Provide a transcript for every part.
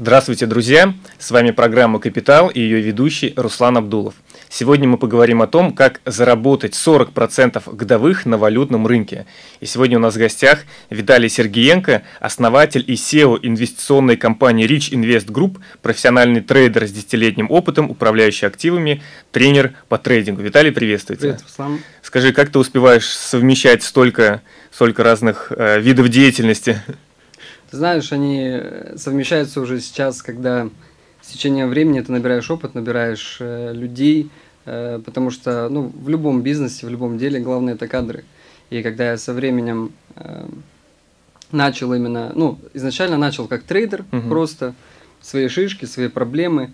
Здравствуйте, друзья! С вами программа «Капитал» и ее ведущий Руслан Абдулов. Сегодня мы поговорим о том, как заработать 40% годовых на валютном рынке. И сегодня у нас в гостях Виталий Сергеенко, основатель и SEO инвестиционной компании Rich Invest Group, профессиональный трейдер с десятилетним опытом, управляющий активами, тренер по трейдингу. Виталий, приветствую тебя. Привет, Руслан. Скажи, как ты успеваешь совмещать столько, столько разных э, видов деятельности? Ты знаешь, они совмещаются уже сейчас, когда с течением времени ты набираешь опыт, набираешь э, людей, э, потому что ну, в любом бизнесе, в любом деле главное это кадры. И когда я со временем э, начал именно, ну, изначально начал как трейдер, Мгм. просто свои шишки, свои проблемы,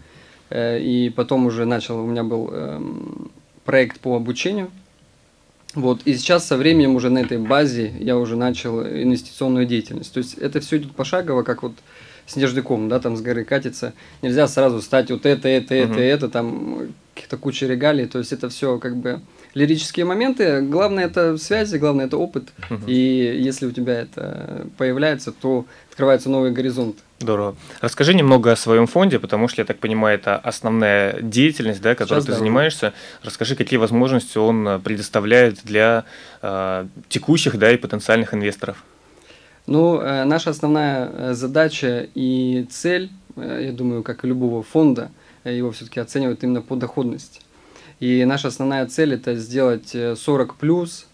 э, и потом уже начал, у меня был эм, проект по обучению. Вот, и сейчас со временем уже на этой базе я уже начал инвестиционную деятельность. То есть это все идет пошагово, как вот снежником, да, там с горы катится. Нельзя сразу стать вот это, это, это, Мгм. это, там каких-то куча регалий. То есть это все как бы лирические моменты. Главное это связи, главное это опыт. Мгм. И если у тебя это появляется, то открываются новые горизонты. Здорово. Расскажи немного о своем фонде, потому что, я так понимаю, это основная деятельность, да, которой Сейчас ты да. занимаешься. Расскажи, какие возможности он предоставляет для э, текущих да, и потенциальных инвесторов. Ну, э, наша основная э, задача и цель, э, я думаю, как и любого фонда, э, его все-таки оценивают именно по доходности. И наша основная цель это сделать э, 40 плюс,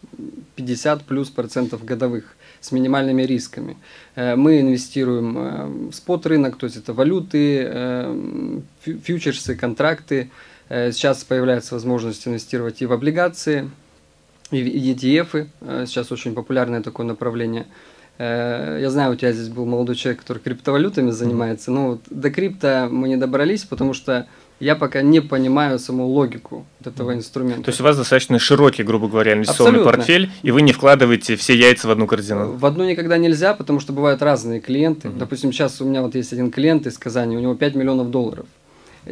50 плюс процентов годовых с минимальными рисками. Э, Мы инвестируем э, в спот-рынок, то есть это валюты, э, фью- фьючерсы, контракты. Э, Сейчас появляется возможность инвестировать и в облигации, и ETF. Э, Сейчас очень популярное такое направление. Э, Я знаю, у тебя здесь был молодой человек, который криптовалютами занимается. Но вот до крипто мы не добрались, потому что я пока не понимаю саму логику этого инструмента. То есть у вас достаточно широкий, грубо говоря, инвестиционный Абсолютно. портфель, и вы не вкладываете все яйца в одну корзину. В одну никогда нельзя, потому что бывают разные клиенты. Мгм. Допустим, сейчас у меня вот есть один клиент из Казани, у него 5 миллионов долларов.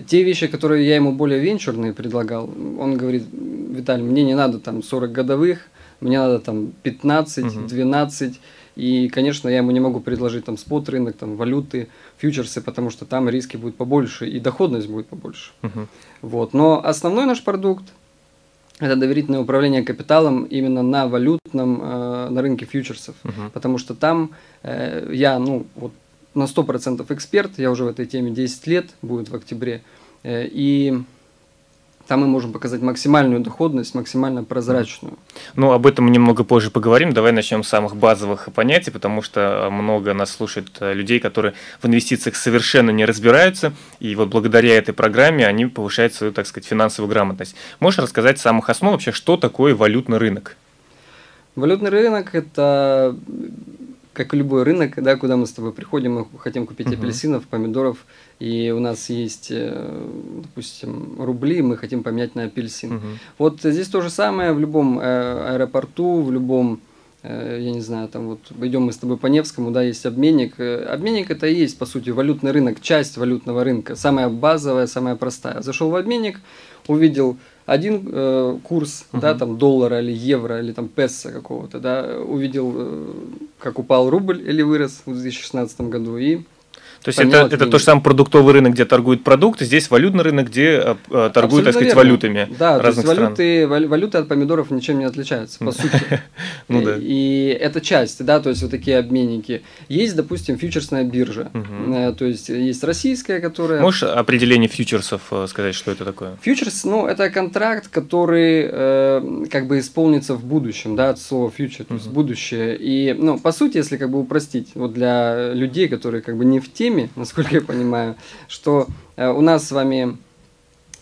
Те вещи, которые я ему более венчурные предлагал, он говорит, Виталий, мне не надо там 40 годовых, мне надо там 15, Мгм. 12. И, конечно, я ему не могу предложить там спот рынок, там валюты, фьючерсы, потому что там риски будут побольше и доходность будет побольше. Мгм. Вот. Но основной наш продукт это доверительное управление капиталом именно на валютном, э, на рынке фьючерсов. Мгм. Потому что там э, я, ну, вот на 100% эксперт, я уже в этой теме 10 лет, будет в октябре, э, и там мы можем показать максимальную доходность, максимально прозрачную. Ну, об этом мы немного позже поговорим. Давай начнем с самых базовых понятий, потому что много нас слушает э, людей, которые в инвестициях совершенно не разбираются, и вот благодаря этой программе они повышают свою, так сказать, финансовую грамотность. Можешь рассказать с самых основ вообще, что такое валютный рынок? Валютный рынок это как любой рынок, да, куда мы с тобой приходим, мы хотим купить апельсинов, помидоров, и у нас есть, э, допустим, рубли, мы хотим поменять на апельсин. Мгм. Вот здесь то же самое в любом э, аэропорту, в любом, я не знаю, там вот идем мы с тобой по Невскому, да, есть обменник. Э, Обменник это и есть, по сути, валютный рынок, часть валютного рынка, самая базовая, самая простая. Зашел в обменник, увидел один э, курс, да, Мгм. там доллара или евро или там песо какого-то, да, увидел, э, как упал рубль или вырос в 2016 году и То есть это, это то же самое продуктовый рынок, где торгуют продукты, здесь валютный рынок, где э, э, торгуют, так сказать, верно. валютами Да, то есть разных стран. валюты, вал- валюты от помидоров ничем не отличаются, по сути. Ну да. И это часть, да, то есть вот такие обменники. Есть, допустим, фьючерсная биржа. Э, То есть есть российская, которая... Можешь определение фьючерсов э, сказать, что это такое? Фьючерс, ну, это контракт, который как бы исполнится в будущем, да, от слова фьючер, то есть будущее. И, ну, по сути, если как бы упростить, вот для людей, которые как бы не в теме, насколько я понимаю, что э, у нас с вами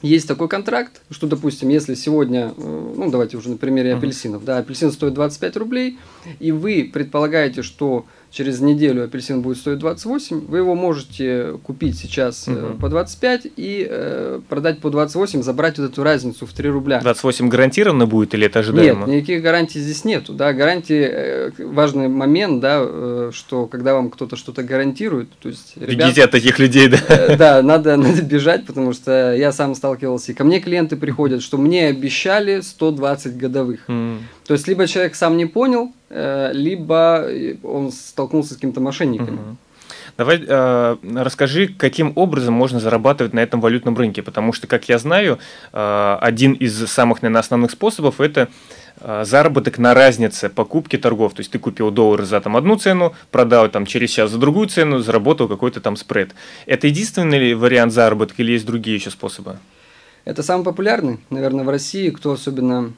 есть такой контракт, что, допустим, если сегодня, э, ну, давайте уже на примере апельсинов, да, апельсин стоит 25 рублей, и вы предполагаете, что через неделю апельсин будет стоить 28, вы его можете купить сейчас Мгм. по 25 и э, продать по 28, забрать вот эту разницу в 3 рубля. 28 гарантированно будет или это ожидаемо? Нет, никаких гарантий здесь нету, да, гарантии, э, важный момент, да, э, что когда вам кто-то что-то гарантирует, то есть, ребят, Бегите от таких людей, да? Э, Да, надо, надо бежать, потому что я сам сталкивался. И ко мне клиенты приходят, что мне обещали 120 годовых. М. То есть, либо человек сам не понял, либо э, он столкнулся с какими-то мошенниками. Мгм. Давай э, расскажи, каким образом можно зарабатывать на этом валютном рынке, потому что, как я знаю, э, один из самых, наверное, основных способов это э, заработок на разнице покупки торгов. То есть ты купил доллар за там одну цену, продал там через час за другую цену, заработал какой-то там спред. Это единственный вариант заработка или есть другие еще способы? Это самый популярный, наверное, в России, кто особенно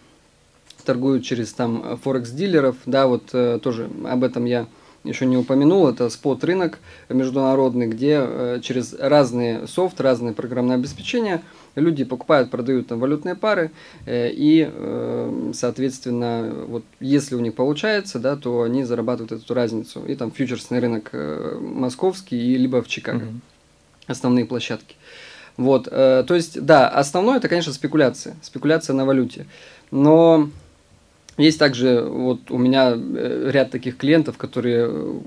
торгуют через там форекс-дилеров, да, вот э, тоже об этом я еще не упомянул, это спот-рынок международный, где э, через разные софт, разные программные обеспечения люди покупают, продают там валютные пары, э, и, э, соответственно, вот если у них получается, да, то они зарабатывают эту разницу. И там фьючерсный рынок московский, и либо в Чикаго. Mm-hmm. Основные площадки. Вот, то есть, да, основное это, конечно, спекуляция, спекуляция на валюте. Но есть также вот у меня э, ряд таких клиентов, которые э,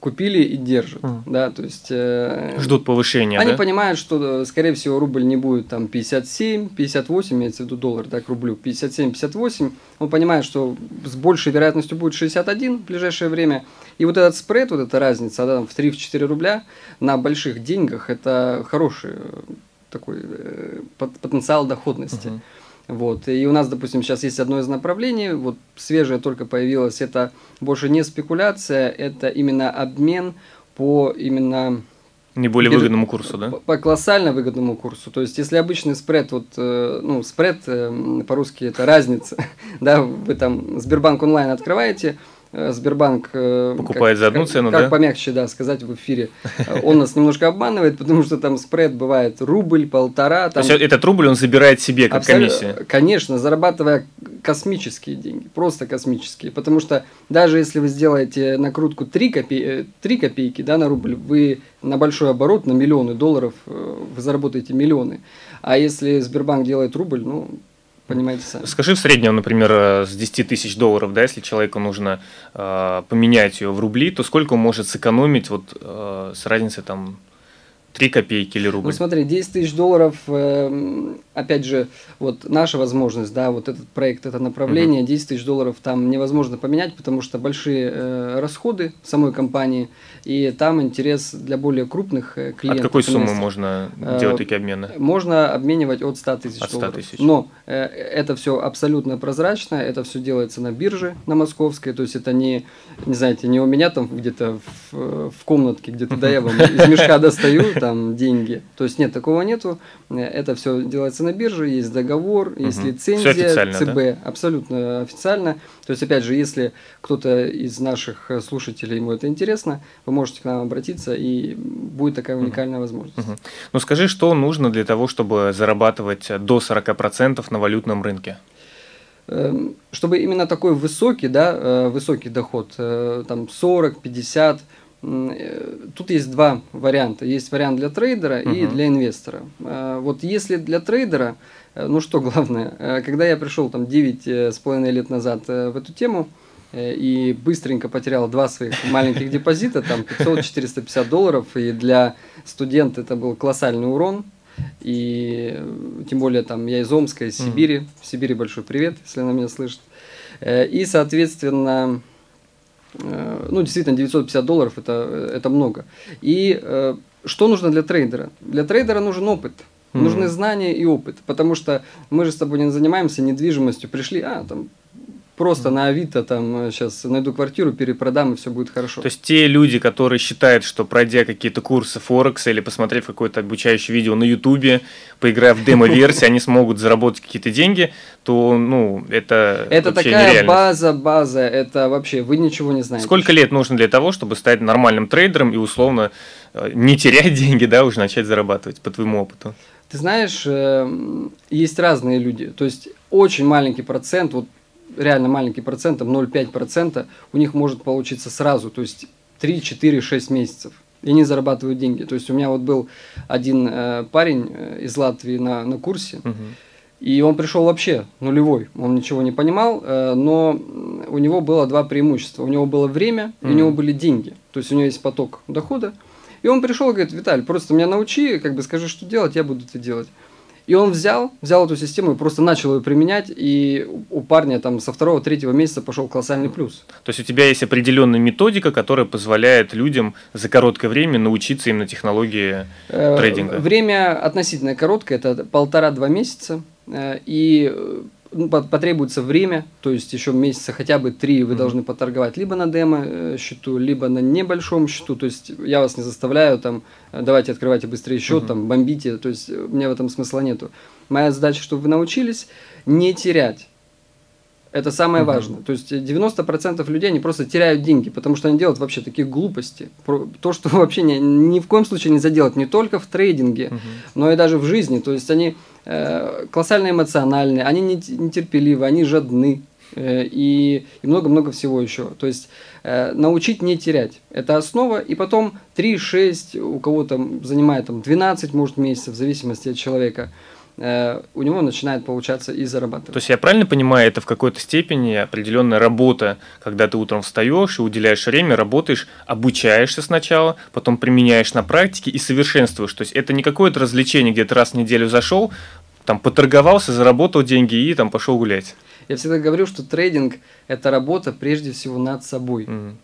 купили и держат, mm. да, то есть э, ждут повышения. Они да? понимают, что, э, скорее всего, рубль не будет там 57, 58, имеется в виду доллар, да, к рублю 57, 58. Он понимает, что с большей вероятностью будет 61 в ближайшее время. И вот этот спред, вот эта разница, да, в 3-4 рубля на больших деньгах, это хороший такой э, потенциал доходности. Uh-huh. Вот. И у нас, допустим, сейчас есть одно из направлений, вот свежее только появилось, это больше не спекуляция, это именно обмен по именно не более выгодному курсу, да? По, колоссально выгодному курсу. То есть, если обычный спред, вот, э, ну, спред э, по-русски это разница, да, вы там Сбербанк онлайн открываете, Сбербанк э, покупает как, за одну цену, как, да? Как помягче, да, сказать в эфире. Он нас немножко обманывает, потому что там спред бывает рубль, полтора. Там... То есть этот рубль он забирает себе как Абсолют... комиссию? Конечно, зарабатывая космические деньги, просто космические. Потому что даже если вы сделаете накрутку 3, копе... 3 копейки да, на рубль, вы на большой оборот, на миллионы долларов, э, вы заработаете миллионы. А если Сбербанк делает рубль, ну, понимаете сами. Скажи в среднем, например, с 10 тысяч долларов, да, если человеку нужно э, поменять ее в рубли, то сколько он может сэкономить вот э, с разницей там 3 копейки или рубль? Ну смотри, 10 тысяч долларов, э, опять же, вот наша возможность, да, вот этот проект, это направление, угу. 10 тысяч долларов там невозможно поменять, потому что большие э, расходы самой компании, и там интерес для более крупных э, клиентов. От какой суммы можно э, делать такие обмены? Можно обменивать от 100 тысяч от 100 долларов. Тысяч. Но э, это все абсолютно прозрачно, это все делается на бирже, на московской, то есть это не, не знаете, не у меня там где-то в, в комнатке, где-то да я вам из мешка достаю там деньги. То есть нет, такого нету. Это все делается на бирже, есть договор, есть лицензия ЦБ, да? абсолютно официально. То есть, опять же, если кто-то из наших слушателей, ему это интересно, вы можете к нам обратиться, и будет такая уникальная угу. возможность. Угу. Ну, скажи, что нужно для того, чтобы зарабатывать до 40% на валютном рынке? Эм, чтобы именно такой высокий, да, э, высокий доход, э, там 40, 50, э, тут есть два варианта. Есть вариант для трейдера угу. и для инвестора. Вот если для трейдера, ну что главное, когда я пришел там 9 с половиной лет назад в эту тему, Э, и быстренько потерял два своих маленьких депозита, там 500-450 долларов, и для студента это был колоссальный урон, и э, тем более там я из Омска, из Сибири, в Сибири большой привет, если она меня слышит, э, и, соответственно, ну, действительно, 950 долларов это, это много. И что нужно для трейдера? Для трейдера нужен опыт. Нужны знания и опыт, потому что мы же с тобой не занимаемся недвижимостью, пришли, а, там, просто на Авито там сейчас э, найду квартиру, перепродам, и все будет хорошо. То есть те люди, которые считают, что пройдя какие-то курсы Форекса или посмотрев какое-то обучающее видео на Ютубе, поиграв в демо-версии, они смогут заработать какие-то деньги, то, ну, это Это такая база, база, это вообще, вы ничего не знаете. Сколько лет нужно для того, чтобы стать нормальным трейдером и условно э, не терять деньги, да, уже начать зарабатывать, по твоему опыту? Ты знаешь, э, есть разные люди. То есть очень маленький процент, вот реально маленький процент, там 0,5%, у них может получиться сразу, то есть 3, 4, 6 месяцев. И они зарабатывают деньги. То есть у меня вот был один э, парень э, из Латвии на, на курсе, угу. и он пришел вообще нулевой, он ничего не понимал, э, но у него было два преимущества. У него было время, угу. и у него были деньги. То есть у него есть поток дохода. И он пришел и говорит, Виталий, просто меня научи, как бы скажи, что делать, я буду это делать. И он взял, взял эту систему и просто начал ее применять, и у парня там со второго-третьего месяца пошел колоссальный плюс. То есть у тебя есть определенная методика, которая позволяет людям за короткое время научиться именно технологии э, трейдинга? Время относительно короткое, это полтора-два месяца. Э, и ну, потребуется время, то есть еще месяца хотя бы три вы mm-hmm. должны поторговать либо на демо э, счету, либо на небольшом счету. То есть я вас не заставляю там, э, давайте открывайте быстрее счет, mm-hmm. там бомбите. То есть у меня в этом смысла нету. Моя задача, чтобы вы научились не терять. Это самое mm-hmm. важное. То есть 90% людей, они просто теряют деньги, потому что они делают вообще такие глупости. То, что вообще ни, ни в коем случае нельзя делать не только в трейдинге, mm-hmm. но и даже в жизни. То есть они Э, колоссально эмоциональные, они нетерпеливы, они жадны э, и много-много всего еще. То есть э, научить не терять. Это основа. И потом 3-6, у кого там занимает там, 12, может, месяцев, в зависимости от человека – у него начинает получаться и зарабатывать. То есть я правильно понимаю, это в какой-то степени определенная работа, когда ты утром встаешь и уделяешь время, работаешь, обучаешься сначала, потом применяешь на практике и совершенствуешь. То есть это не какое-то развлечение, где ты раз в неделю зашел, там поторговался, заработал деньги и там пошел гулять. Я всегда говорю, что трейдинг – это работа прежде всего над собой. Mm.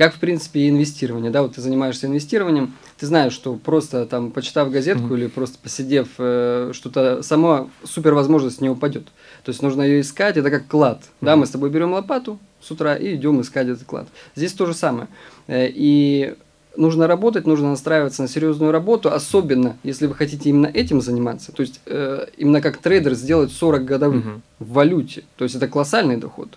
Как, в принципе, и инвестирование. Да, вот ты занимаешься инвестированием, ты знаешь, что просто там, почитав газетку mm-hmm. или просто посидев, э, что-то сама супер возможность не упадет. То есть нужно ее искать, это как клад. Mm-hmm. Да, мы с тобой берем лопату с утра и идем искать этот клад. Здесь то же самое. Э, и нужно работать, нужно настраиваться на серьезную работу, особенно если вы хотите именно этим заниматься. То есть э, именно как трейдер сделать 40 годовых mm-hmm. в валюте. То есть это колоссальный доход.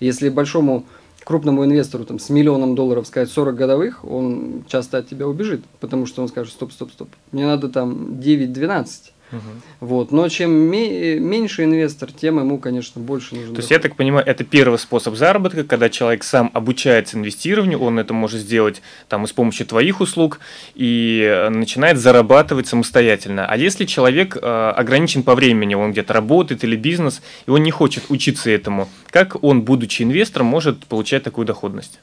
Если большому крупному инвестору там, с миллионом долларов сказать 40 годовых, он часто от тебя убежит, потому что он скажет, стоп, стоп, стоп, мне надо там 9-12. Угу. Вот. Но чем меньше инвестор, тем ему, конечно, больше нужно. То есть, я так понимаю, это первый способ заработка, когда человек сам обучается инвестированию, он это может сделать там и с помощью твоих услуг и э, начинает зарабатывать самостоятельно. А если человек э, ограничен по времени, он где-то работает или бизнес, и он не хочет учиться этому, как он, будучи инвестором, может получать такую доходность?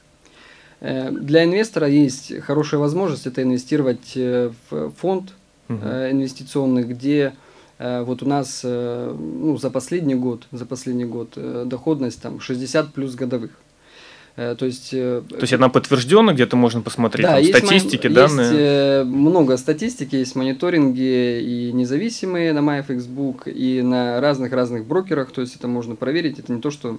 Э, для инвестора есть хорошая возможность это инвестировать в фонд, угу. инвестиционных, где э, вот у нас э, ну, за последний год, за последний год доходность там 60 плюс годовых. То есть, То есть она подтверждена, где-то можно посмотреть да, там, есть статистики, мон... данные. Есть много статистики, есть мониторинги и независимые на MyFXbook, и на разных-разных брокерах, то есть это можно проверить, это не то, что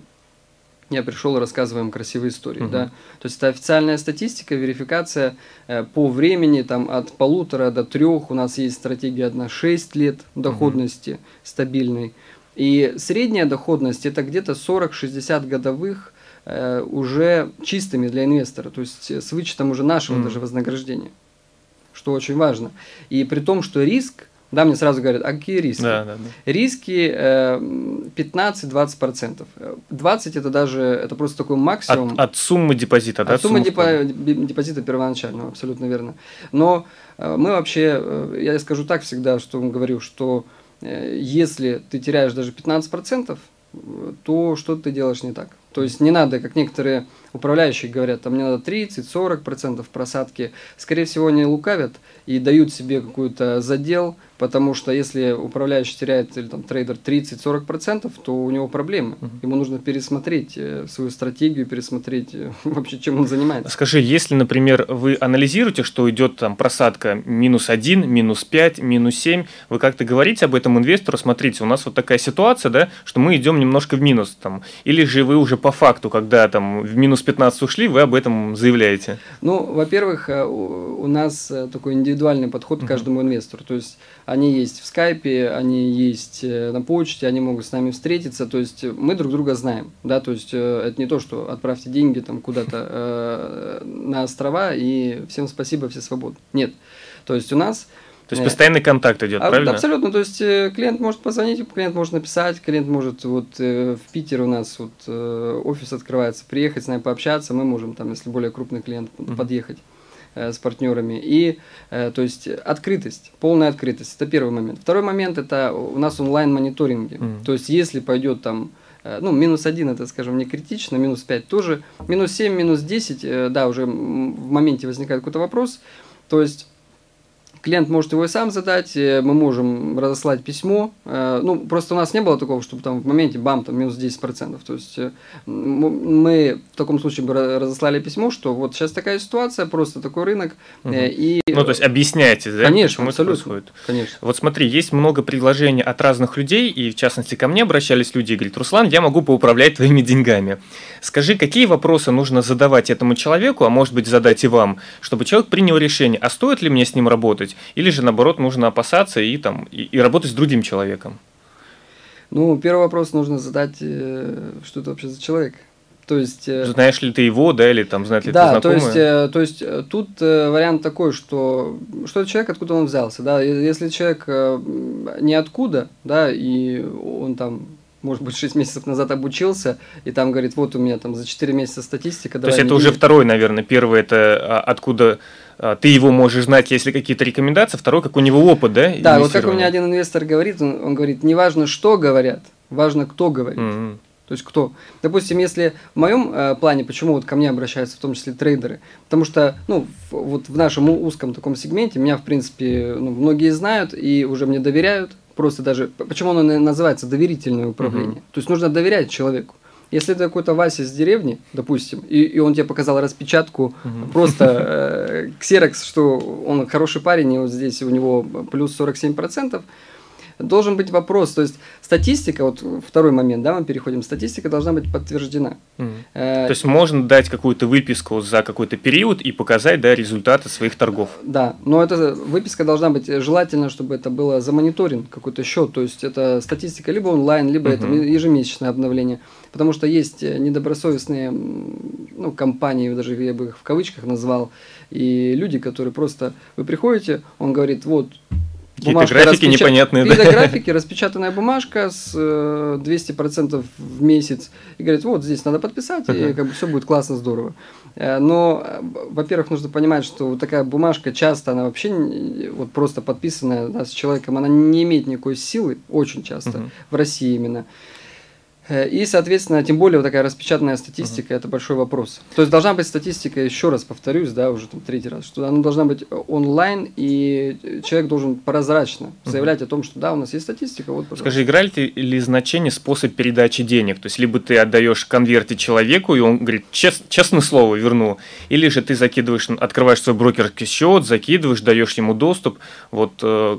я пришел и рассказываем красивые истории, угу. да. То есть это официальная статистика, верификация э, по времени, там от полутора до трех, у нас есть стратегия одна 6 лет доходности угу. стабильной. И средняя доходность это где-то 40-60 годовых э, уже чистыми для инвестора, то есть с вычетом уже нашего mm. даже вознаграждения, что очень важно. И при том, что риск да, мне сразу говорят, а какие риски? Да, да, да. Риски э, 15-20%. 20 это даже, это просто такой максимум. От, от суммы депозита, да? От суммы депо, депозита первоначального, абсолютно верно. Но э, мы вообще, э, я скажу так всегда, что говорю, что э, если ты теряешь даже 15%, то что ты делаешь не так. То есть не надо, как некоторые управляющие говорят, там мне надо 30-40% просадки. Скорее всего, они лукавят и дают себе какой-то задел, потому что если управляющий теряет или там трейдер 30-40%, то у него проблемы. Ему нужно пересмотреть э, свою стратегию, пересмотреть э, вообще, чем он занимается. Скажи, если, например, вы анализируете, что идет там просадка минус 1, минус 5, минус 7, вы как-то говорите об этом инвестору, смотрите, у нас вот такая ситуация, да, что мы идем немножко в минус там, или же вы уже по факту, когда там в минус 15 ушли, вы об этом заявляете? Ну, во-первых, э, у нас такой индивидуальный подход к каждому инвестору, то есть они есть в скайпе, они есть э, на почте, они могут с нами встретиться, то есть мы друг друга знаем, да, то есть э, это не то, что отправьте деньги там куда-то э, на острова и всем спасибо, все свободны. Нет, то есть у нас то есть э, постоянный контакт идет, а, правильно? Абсолютно. То есть клиент может позвонить, клиент может написать, клиент может вот в Питер у нас вот офис открывается, приехать с нами пообщаться, мы можем там, если более крупный клиент, подъехать. Э, с партнерами. И, э, то есть, открытость, полная открытость. Это первый момент. Второй момент – это у нас онлайн-мониторинги. Mm. То есть, если пойдет там э, ну, минус один это, скажем, не критично, минус 5 тоже, минус 7, минус 10, да, уже в моменте возникает какой-то вопрос, то есть клиент может его и сам задать, мы можем разослать письмо. Ну, просто у нас не было такого, чтобы там в моменте бам, там минус 10%. То есть мы в таком случае бы разослали письмо, что вот сейчас такая ситуация, просто такой рынок. Угу. И... Ну, то есть объясняете, да, конечно, почему абсолютно, это происходит? Конечно. Вот смотри, есть много предложений от разных людей, и в частности ко мне обращались люди и говорят, Руслан, я могу поуправлять твоими деньгами. Скажи, какие вопросы нужно задавать этому человеку, а может быть задать и вам, чтобы человек принял решение, а стоит ли мне с ним работать, или же наоборот нужно опасаться и, там, и, и работать с другим человеком? Ну, первый вопрос нужно задать, э, что это вообще за человек. То есть, э, Знаешь ли ты его, да, или там знает ли да, ты знакомые? то есть, э, то есть тут вариант такой, что что это человек, откуда он взялся, да, если человек ниоткуда, да, и он там может быть, 6 месяцев назад обучился, и там говорит, вот у меня там за 4 месяца статистика. То есть это уже второй, наверное. Первый это а, откуда ты его можешь знать, если какие-то рекомендации, второй, как у него опыт, да? Да, вот как у меня один инвестор говорит, он, он говорит, не важно, что говорят, важно, кто говорит. Mm-hmm. То есть кто? Допустим, если в моем э, плане, почему вот ко мне обращаются в том числе трейдеры, потому что, ну, в, вот в нашем узком таком сегменте меня, в принципе, ну, многие знают и уже мне доверяют, просто даже, почему оно называется доверительное управление. Uh-huh. То есть нужно доверять человеку. Если это какой-то Вася из деревни, допустим, и, и он тебе показал распечатку, угу. просто э, ксерокс, что он хороший парень, и вот здесь у него плюс 47%, должен быть вопрос. То есть статистика, вот второй момент, да, мы переходим, статистика должна быть подтверждена. Mm. Э, То есть можно дать какую-то выписку за какой-то период и показать, да, результаты своих торгов. Да, но эта выписка должна быть желательно, чтобы это было за мониторинг, какой-то счет. То есть это статистика либо онлайн, либо mm-hmm. это ежемесячное обновление. Потому что есть недобросовестные ну, компании, даже я бы их в кавычках назвал, и люди, которые просто, вы приходите, он говорит, вот, Какие-то графики распечат... непонятные. Какие-то графики, распечатанная бумажка с 200% э, в месяц. И говорит, вот здесь надо подписать, uh-huh. и как бы все будет классно, здорово. Э, но, э, во-первых, нужно понимать, что вот такая бумажка часто, она вообще вот просто подписанная да, с человеком, она не имеет никакой силы, очень часто, uh-huh. в России именно. Э, и, соответственно, тем более вот такая распечатанная статистика uh-huh. это большой вопрос. То есть должна быть статистика, еще раз повторюсь, да, уже там третий раз, что она должна быть онлайн, и человек должен прозрачно uh-huh. заявлять о том, что да, у нас есть статистика. Вот, пожалуйста. Скажи, играли ли значение способ передачи денег? То есть либо ты отдаешь конверты человеку, и он говорит, чест, честное слово, верну, или же ты закидываешь, открываешь свой брокерский счет, закидываешь, даешь ему доступ. Вот э,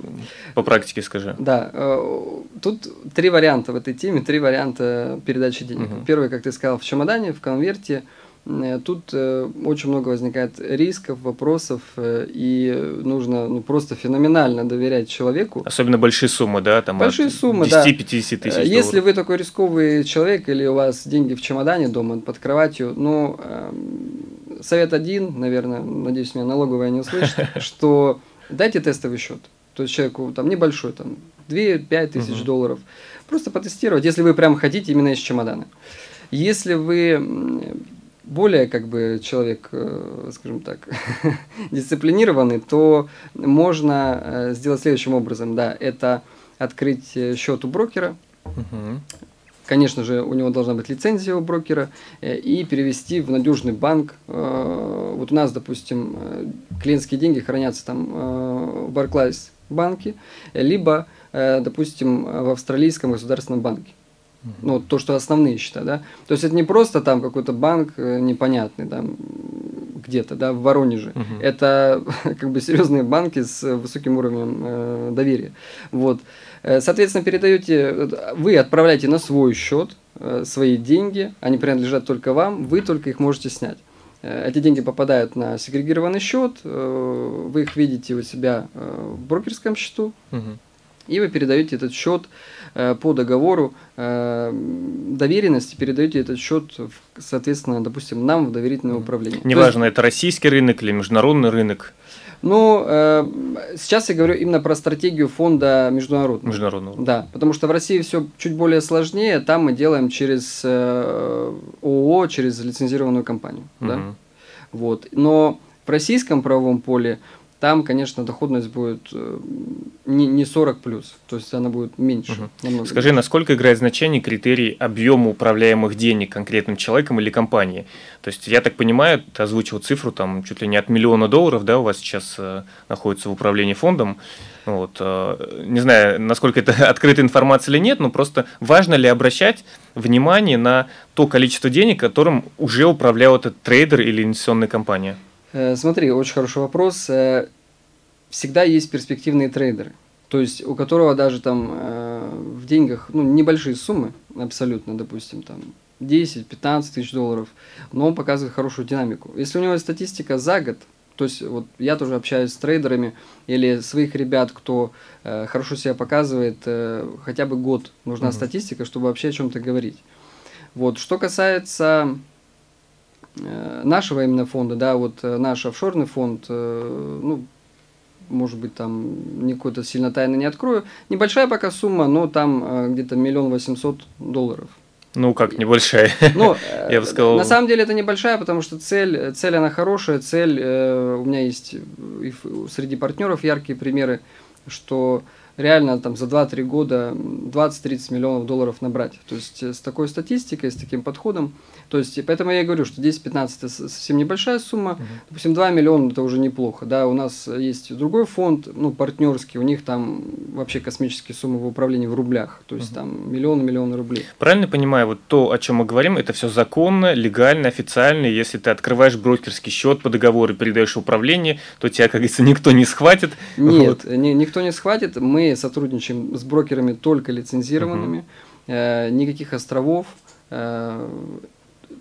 по практике скажи. Да, э, тут три варианта в этой теме, три варианта передачи денег. Угу. Первый, как ты сказал, в чемодане, в конверте. Э, тут э, очень много возникает рисков, вопросов, э, и нужно ну, просто феноменально доверять человеку. Особенно большие суммы, да? Там большие суммы, 10-50 да. тысяч долларов. Если вы такой рисковый человек, или у вас деньги в чемодане дома под кроватью, ну, эм, совет один, наверное, надеюсь, меня налоговая не услышит, что дайте тестовый счет. То есть человеку там небольшой, там 2-5 тысяч угу. Просто потестировать, если вы прям хотите именно из чемодана. Если вы более как бы человек, э, скажем так, дисциплинированный, то можно э, сделать следующим образом. Да, это открыть э, счет у брокера. Угу. Конечно же, у него должна быть лицензия у брокера и перевести в надежный банк. Вот у нас, допустим, клиентские деньги хранятся там в Barclays банке, либо допустим, в австралийском государственном банке. Ну, то, что основные счета, да. То есть это не просто там какой-то банк э, непонятный, там где-то, да, в Воронеже. Uh-huh. Это как бы серьезные банки с высоким уровнем э, доверия. Вот. Э, соответственно, передаете, вы отправляете на свой счет э, свои деньги, они принадлежат только вам, вы только их можете снять. Эти деньги попадают на сегрегированный счет, вы их видите у себя в брокерском счету, uh-huh и вы передаете этот счет э, по договору э, доверенности, передаете этот счет, соответственно, допустим, нам в доверительное управление. Неважно, есть, это российский рынок или международный рынок. Ну, э, сейчас я говорю именно про стратегию фонда международного. Международного. Да, потому что в России все чуть более сложнее, там мы делаем через э, ООО, через лицензированную компанию. Угу. Да? Вот. Но в российском правовом поле там, конечно, доходность будет э, не, не 40 плюс, то есть она будет меньше. Угу. Скажи, меньше. насколько играет значение критерий объема управляемых денег конкретным человеком или компанией? То есть, я так понимаю, ты озвучил цифру там чуть ли не от миллиона долларов, да, у вас сейчас э, находится в управлении фондом. Вот, э, не знаю, насколько это открытая информация или нет, но просто важно ли обращать внимание на то количество денег, которым уже управлял этот трейдер или инвестиционная компания? Э, смотри, очень хороший вопрос. Э, всегда есть перспективные трейдеры. То есть у которого даже там в деньгах ну, небольшие суммы, абсолютно, допустим, там 10-15 тысяч долларов, но он показывает хорошую динамику. Если у него есть статистика за год, то есть вот я тоже общаюсь с трейдерами или своих ребят, кто э, хорошо себя показывает, э, хотя бы год нужна угу. статистика, чтобы вообще о чем-то говорить. Вот что касается э, нашего именно фонда, да, вот э, наш офшорный фонд, э, ну может быть там не какой-то сильно тайны не открою, небольшая пока сумма, но там э, где-то миллион восемьсот долларов. Ну, как небольшая. Ну, я бы сказал. На самом деле это небольшая, потому что цель, цель она хорошая, цель, э, у меня есть среди партнеров яркие примеры, что реально там за 2-3 года 20-30 миллионов долларов набрать. То есть э, с такой статистикой, с таким подходом. То есть, поэтому я и говорю, что 10-15 это совсем небольшая сумма. Угу. Допустим, 2 миллиона это уже неплохо. Да, у нас есть другой фонд, ну, партнерский, у них там вообще космические суммы в управлении в рублях. То есть угу. там миллионы, миллионы рублей. Правильно понимаю, вот то, о чем мы говорим, это все законно, легально, официально. Если ты открываешь брокерский счет по договору и передаешь управление, то тебя, как говорится, никто не схватит. Нет, вот. ни, никто не схватит. Мы сотрудничаем с брокерами только лицензированными. Э, никаких островов. Э,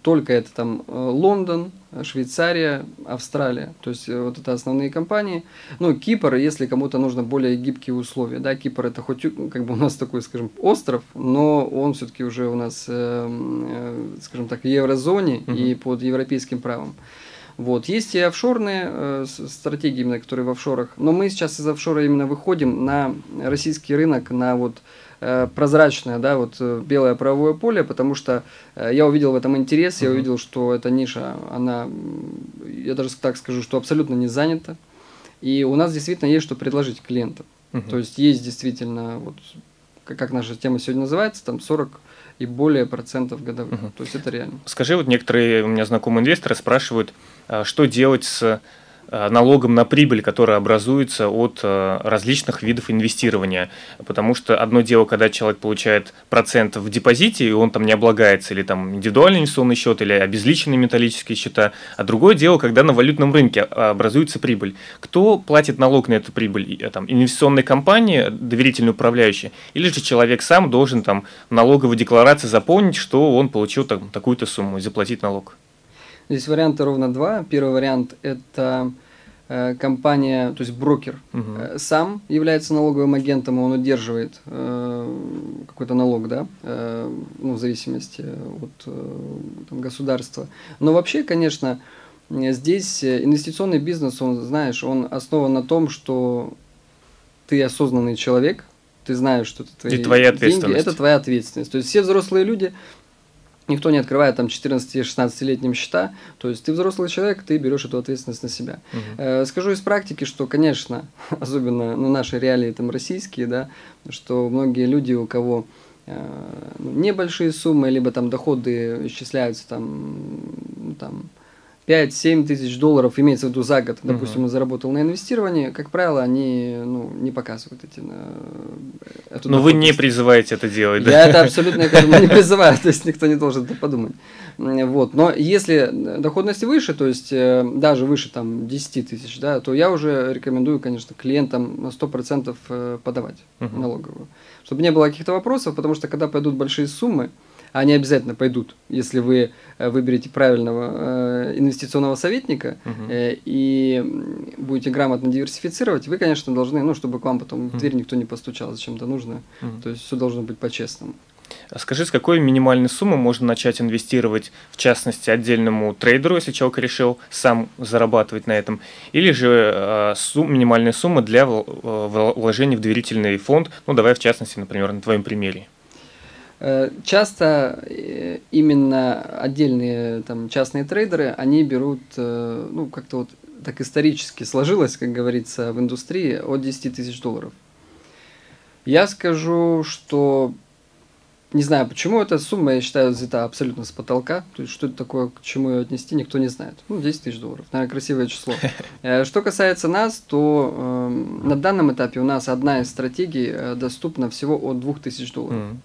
только это там э, Лондон, Швейцария, Австралия. То есть вот это основные компании. Ну, Кипр, если кому-то нужно более гибкие условия. Да, Кипр это хоть как бы у нас такой, скажем, остров, но он все-таки уже у нас, э, скажем так, в еврозоне угу. и под европейским правом. Вот. Есть и офшорные э, стратегии, именно, которые в офшорах. Но мы сейчас из офшора именно выходим на российский рынок, на вот Э, прозрачное, да, вот э, белое правовое поле, потому что э, я увидел в этом интерес, я увидел, что эта ниша, она, я даже так скажу, что абсолютно не занята, и у нас действительно есть что предложить клиентам. Uh-huh. То есть есть действительно, вот как наша тема сегодня называется, там 40 и более процентов годовых. Uh-huh. То есть это реально. Скажи, вот некоторые у меня знакомые инвесторы спрашивают, а что делать с налогом на прибыль, которая образуется от э, различных видов инвестирования. Потому что одно дело, когда человек получает процент в депозите, и он там не облагается, или там индивидуальный инвестиционный счет, или обезличенные металлические счета, а другое дело, когда на валютном рынке а, образуется прибыль. Кто платит налог на эту прибыль? Э, там, инвестиционная компания, доверительный управляющий, или же человек сам должен там налоговой декларации заполнить, что он получил там, такую-то сумму и заплатить налог? Здесь варианты ровно два. Первый вариант – это Э, компания, то есть брокер, угу. сам является налоговым агентом, и он удерживает э, какой-то налог, да, э, ну, в зависимости от э, там, государства. Но вообще, конечно, здесь инвестиционный бизнес, он, знаешь, он основан на том, что ты осознанный человек, ты знаешь, что это твои и твоя деньги, это твоя ответственность. То есть все взрослые люди, Никто не открывает там 14-16-летним счета. То есть ты взрослый человек, ты берешь эту ответственность на себя. Угу. Э, скажу из практики, что, конечно, особенно ну, наши реалии там российские, да, что многие люди, у кого э, ну, небольшие суммы, либо там доходы исчисляются там, ну, там 5-7 тысяч долларов, имеется в виду за год, допустим, uh-huh. он заработал на инвестировании, как правило, они ну, не показывают эти на эту Но вы не призываете это делать, да? Я это абсолютно я не призываю, то есть никто не должен это подумать. Вот. Но если доходность выше, то есть э, даже выше там 10 тысяч, да, то я уже рекомендую, конечно, клиентам на 100% э, подавать uh-huh. налоговую. Чтобы не было каких-то вопросов, потому что когда пойдут большие суммы, они обязательно пойдут, если вы э, выберете правильного э, инвестиционного советника угу. и будете грамотно диверсифицировать, вы, конечно, должны, ну, чтобы к вам потом в дверь никто не постучал, зачем-то нужно. Угу. То есть все должно быть по-честному. А скажи, с какой минимальной суммы можно начать инвестировать, в частности, отдельному трейдеру, если человек решил сам зарабатывать на этом, или же э, сум, минимальная сумма для вложений в доверительный фонд, ну давай в частности, например, на твоем примере. Э, часто э, именно отдельные там, частные трейдеры, они берут, э, ну, как-то вот так исторически сложилось, как говорится, в индустрии, от 10 тысяч долларов. Я скажу, что не знаю, почему эта сумма, я считаю, взята абсолютно с потолка. То есть, что это такое, к чему ее отнести, никто не знает. Ну, 10 тысяч долларов. Наверное, красивое число. Что касается нас, то э, на данном этапе у нас одна из стратегий доступна всего от 2000 долларов. Mm.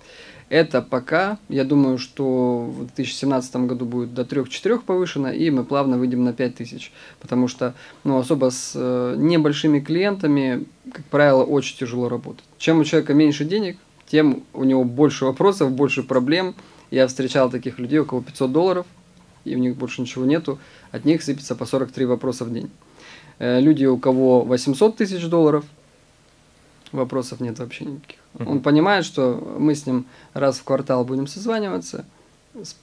Это пока, я думаю, что в 2017 году будет до 3-4 повышено, и мы плавно выйдем на 5000. Потому что ну, особо с э, небольшими клиентами, как правило, очень тяжело работать. Чем у человека меньше денег, тем у него больше вопросов, больше проблем. Я встречал таких людей, у кого 500 долларов, и у них больше ничего нету, от них сыпется по 43 вопроса в день. Э, люди, у кого 800 тысяч долларов, вопросов нет вообще никаких. Он понимает, что мы с ним раз в квартал будем созваниваться –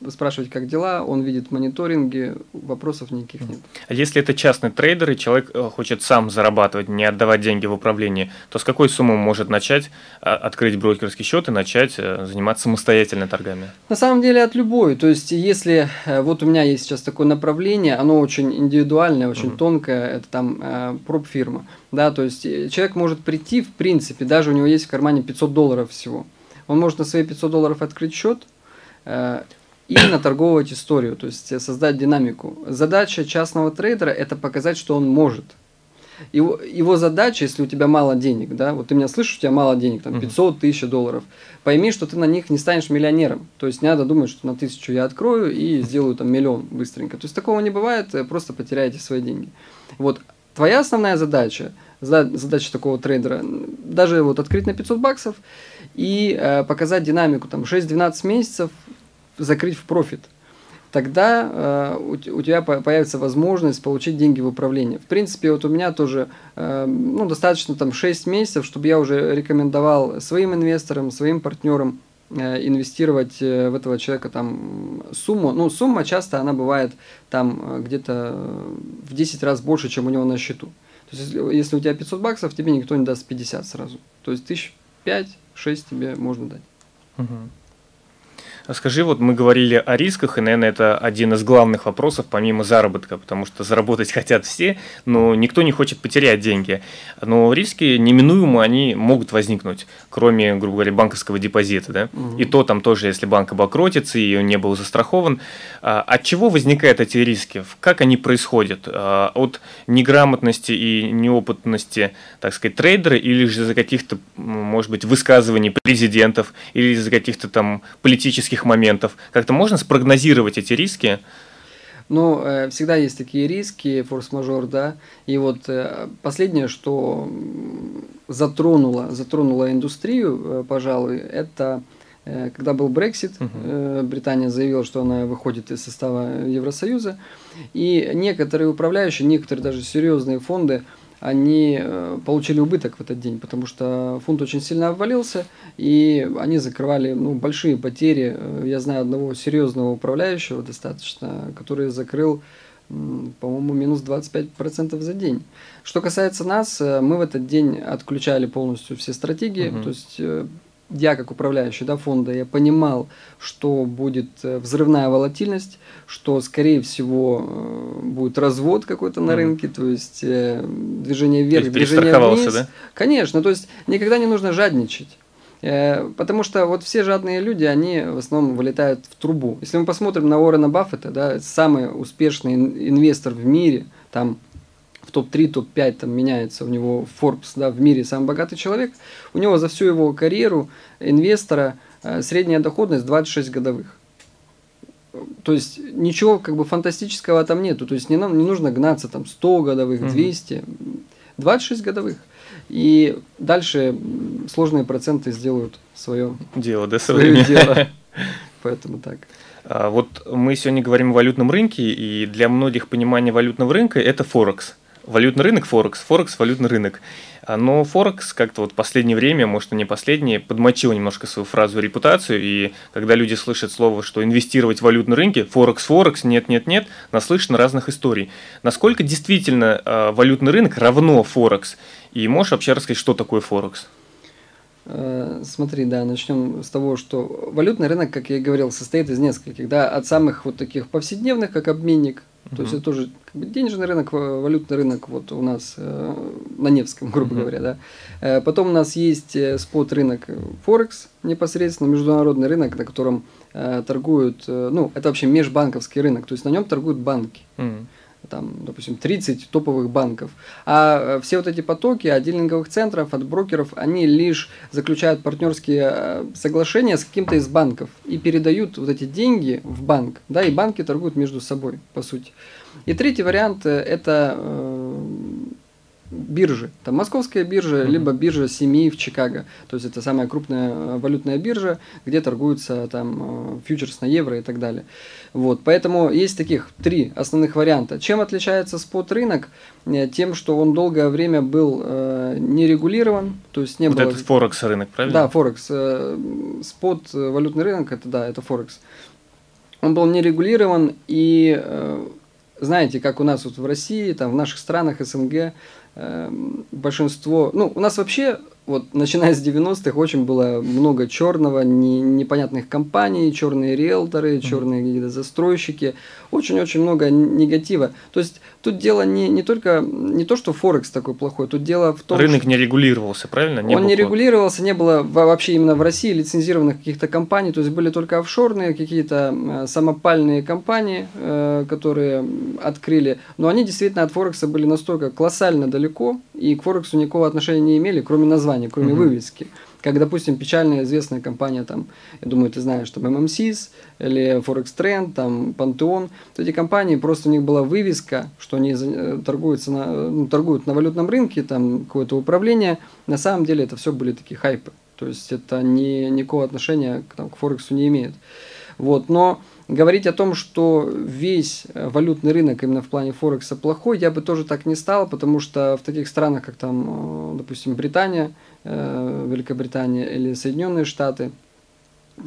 спрашивать, как дела, он видит мониторинги, вопросов никаких нет. А если это частный трейдер, и человек э, хочет сам зарабатывать, не отдавать деньги в управление, то с какой суммы может начать а, открыть брокерский счет и начать э, заниматься самостоятельно торгами? На самом деле от любой. То есть, если э, вот у меня есть сейчас такое направление, оно очень индивидуальное, очень mm-hmm. тонкое, это там э, проб-фирма. Да, то есть человек может прийти, в принципе, даже у него есть в кармане 500 долларов всего. Он может на свои 500 долларов открыть счет, и наторговывать историю, то есть создать динамику. Задача частного трейдера – это показать, что он может. Его, его задача, если у тебя мало денег, да, вот ты меня слышишь, у тебя мало денег, там 500 тысяч долларов, пойми, что ты на них не станешь миллионером. То есть не надо думать, что на тысячу я открою и сделаю там миллион быстренько. То есть такого не бывает, э, просто потеряете свои деньги. Вот твоя основная задача, задача такого трейдера, даже вот открыть на 500 баксов и э, показать динамику там 6-12 месяцев, закрыть в профит, тогда э, у, у тебя появится возможность получить деньги в управление. В принципе, вот у меня тоже э, ну, достаточно там 6 месяцев, чтобы я уже рекомендовал своим инвесторам, своим партнерам э, инвестировать э, в этого человека там сумму. Ну, сумма часто она бывает там э, где-то в 10 раз больше, чем у него на счету. То есть, если, если у тебя 500 баксов, тебе никто не даст 50 сразу. То есть, тысяч 5-6 тебе можно дать. Угу. Скажи, вот мы говорили о рисках, и, наверное, это один из главных вопросов, помимо заработка, потому что заработать хотят все, но никто не хочет потерять деньги. Но риски неминуемо они могут возникнуть, кроме, грубо говоря, банковского депозита. Да? Угу. И то там тоже, если банк обокротится, и он не был застрахован. А, от чего возникают эти риски? Как они происходят? А, от неграмотности и неопытности, так сказать, трейдера, или же из-за каких-то, может быть, высказываний президентов, или из-за каких-то там политических критических моментов? Как-то можно спрогнозировать эти риски? Ну, э, всегда есть такие риски, форс-мажор, да. И вот э, последнее, что затронуло, затронуло индустрию, э, пожалуй, это когда был Брексит, uh-huh. Британия заявила, что она выходит из состава Евросоюза, и некоторые управляющие, некоторые даже серьезные фонды они э, получили убыток в этот день, потому что фунт очень сильно обвалился, и они закрывали ну, большие потери. Э, я знаю одного серьезного управляющего достаточно, который закрыл, по-моему, минус 25% за день. Что касается нас, э, мы в этот день отключали полностью все стратегии, угу. то есть я как управляющий да, фонда, я понимал, что будет э, взрывная волатильность, что, скорее всего, э, будет развод какой-то на рынке, то есть э, движение вверх, движение вниз. Да? Конечно, то есть никогда не нужно жадничать. Потому что вот все жадные люди, они в основном вылетают в трубу. Если мы посмотрим на Уоррена Баффета, да, самый успешный инвестор в мире, там топ-3, топ-5 там меняется у него Forbes, да, в мире самый богатый человек, у него за всю его карьеру инвестора э, средняя доходность 26 годовых. То есть ничего как бы фантастического там нету. То есть не, нам, не нужно гнаться там 100 годовых, 200, 26 годовых. И дальше сложные проценты сделают свое дело, да, свое дело. Поэтому так. А вот мы сегодня говорим о валютном рынке, и для многих понимание валютного рынка это Форекс валютный рынок Форекс, Форекс – валютный рынок. А, но Форекс как-то вот последнее время, может, не последнее, подмочил немножко свою фразу репутацию, и когда люди слышат слово, что инвестировать в валютные рынки, Форекс, Форекс, нет, нет, нет, наслышано разных историй. Насколько действительно э, валютный рынок равно Форекс? И можешь вообще рассказать, что такое Форекс? Э, смотри, да, начнем с того, что валютный рынок, как я и говорил, состоит из нескольких, да, от самых вот таких повседневных, как обменник, То есть это тоже как бы, денежный рынок, валютный рынок вот у нас э, на Невском, грубо говоря, да. Э, потом у нас есть э, спот рынок Форекс, непосредственно международный рынок, на котором э, торгуют, э, ну, это вообще межбанковский рынок, то есть на нем торгуют банки. Mm там, допустим, 30 топовых банков. А э, все вот эти потоки от дилинговых центров, от брокеров, они лишь заключают партнерские э, соглашения с каким-то из банков и передают вот эти деньги в банк, да, и банки торгуют между собой, по сути. И третий вариант э, – это биржи. Там московская биржа, mm-hmm. либо биржа семьи в Чикаго. То есть это самая крупная э, валютная биржа, где торгуются там э, фьючерс на евро и так далее. Вот, поэтому есть таких три основных варианта. Чем отличается спот рынок? Э, тем, что он долгое время был э, нерегулирован, то есть не вот было. Это Форекс рынок, правильно? Да, Форекс. Э, спот валютный рынок, это да, это Форекс. Он был нерегулирован и э, знаете, как у нас вот в России, там в наших странах СНГ Эм, большинство, ну, у нас вообще вот начиная с 90-х очень было много черного, не, непонятных компаний, черные риэлторы, черные какие-то застройщики, очень-очень много негатива. То есть тут дело не, не только, не то, что Форекс такой плохой, тут дело в том, Рынок что... не регулировался, правильно? Не он не регулировался, не было вообще именно в России лицензированных каких-то компаний, то есть были только офшорные какие-то э, самопальные компании, э, которые открыли, но они действительно от Форекса были настолько колоссально далеко, и к Форексу никакого отношения не имели, кроме названия названия, кроме угу. вывески. Как, допустим, печальная известная компания, там, я думаю, ты знаешь, там, MMCs или Forex Trend, там, Pantheon. Вот эти компании, просто у них была вывеска, что они э, торгуются на, ну, торгуют на валютном рынке, там, какое-то управление. На самом деле это все были такие хайпы. То есть это не, никакого отношения там, к Форексу не имеет. Вот, но говорить о том, что весь э, валютный рынок именно в плане Форекса плохой, я бы тоже так не стал, потому что в таких странах, как там, э, допустим, Британия, Великобритания или Соединенные Штаты,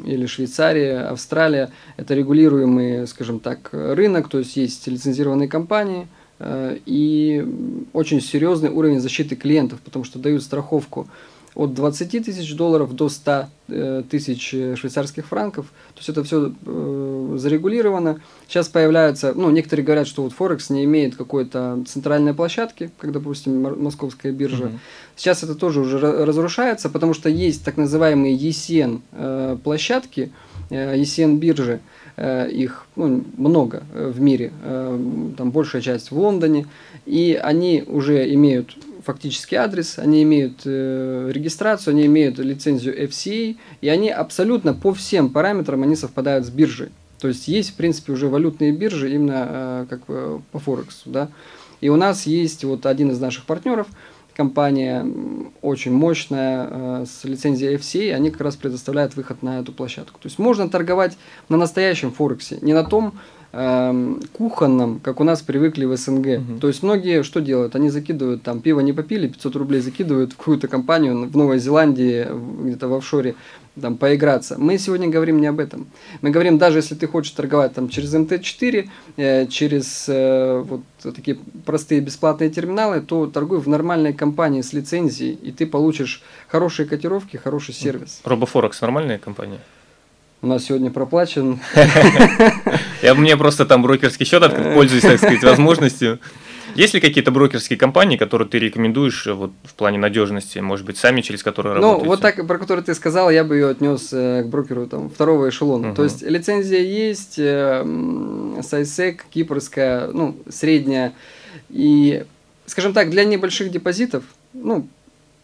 или Швейцария, Австралия, это регулируемый, скажем так, рынок, то есть есть лицензированные компании и очень серьезный уровень защиты клиентов, потому что дают страховку от 20 тысяч долларов до 100 э, тысяч швейцарских франков. То есть это все э, зарегулировано. Сейчас появляются, ну, некоторые говорят, что вот Форекс не имеет какой-то центральной площадки, как, допустим, московская биржа. Mm-hmm. Сейчас это тоже уже разрушается, потому что есть так называемые ECN э, площадки, ECN биржи, их ну, много в мире, там большая часть в Лондоне, и они уже имеют фактически адрес, они имеют э, регистрацию, они имеют лицензию FCA, и они абсолютно по всем параметрам они совпадают с биржей. То есть есть, в принципе, уже валютные биржи именно э, как э, по Форексу, да. И у нас есть вот один из наших партнеров, компания очень мощная э, с лицензией FCA, они как раз предоставляют выход на эту площадку. То есть можно торговать на настоящем Форексе, не на том, Эм, кухонном, как у нас привыкли в СНГ. Угу. То есть многие что делают? Они закидывают там пиво не попили, 500 рублей закидывают в какую-то компанию в Новой Зеландии, где-то в офшоре, там поиграться. Мы сегодня говорим не об этом. Мы говорим, даже если ты хочешь торговать там через МТ4, э, через э, вот такие простые бесплатные терминалы, то торгуй в нормальной компании с лицензией, и ты получишь хорошие котировки, хороший сервис. Робофорекс нормальная компания? У нас сегодня проплачен. Я мне просто там брокерский счет открыл, пользуюсь, так сказать, возможностью. Есть ли какие-то брокерские компании, которые ты рекомендуешь э, вот, в плане надежности, может быть, сами через которые работаете? Ну, вот так, про который ты сказал, я бы ее отнес э, к брокеру там, второго эшелона. Угу. То есть лицензия есть, э, Сайсек, кипрская, ну, средняя. И, скажем так, для небольших депозитов, ну,